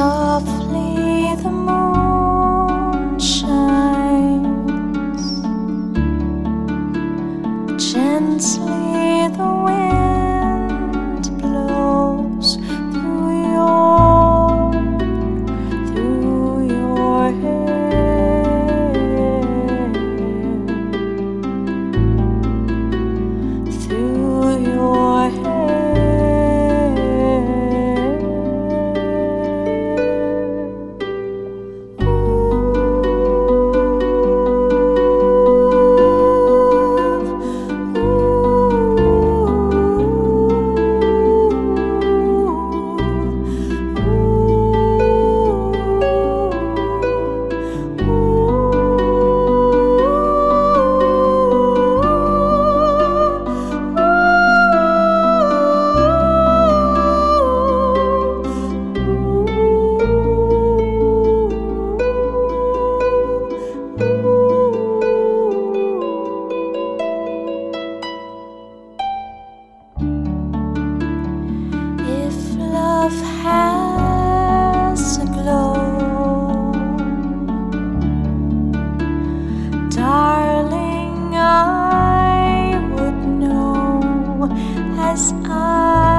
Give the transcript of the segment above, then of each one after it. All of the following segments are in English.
softly the moon. as I.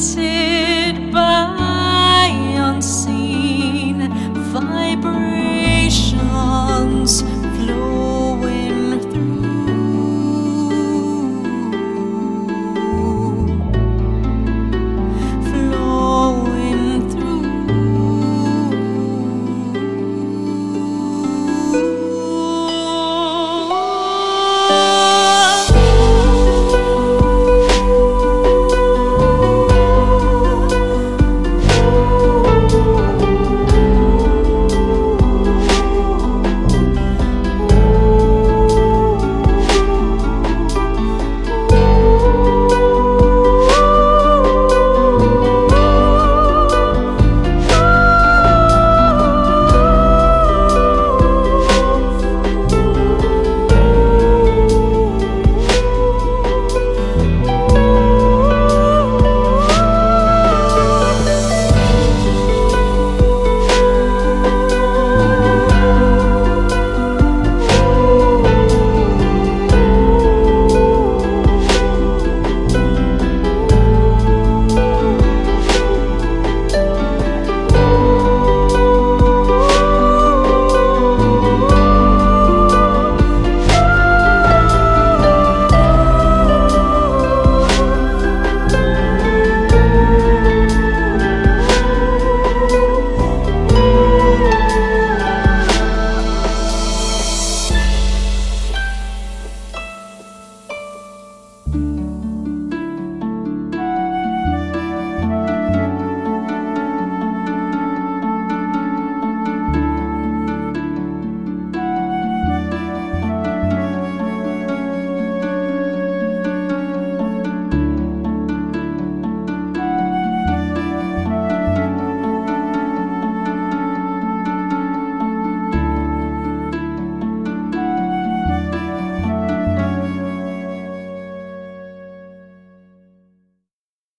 sim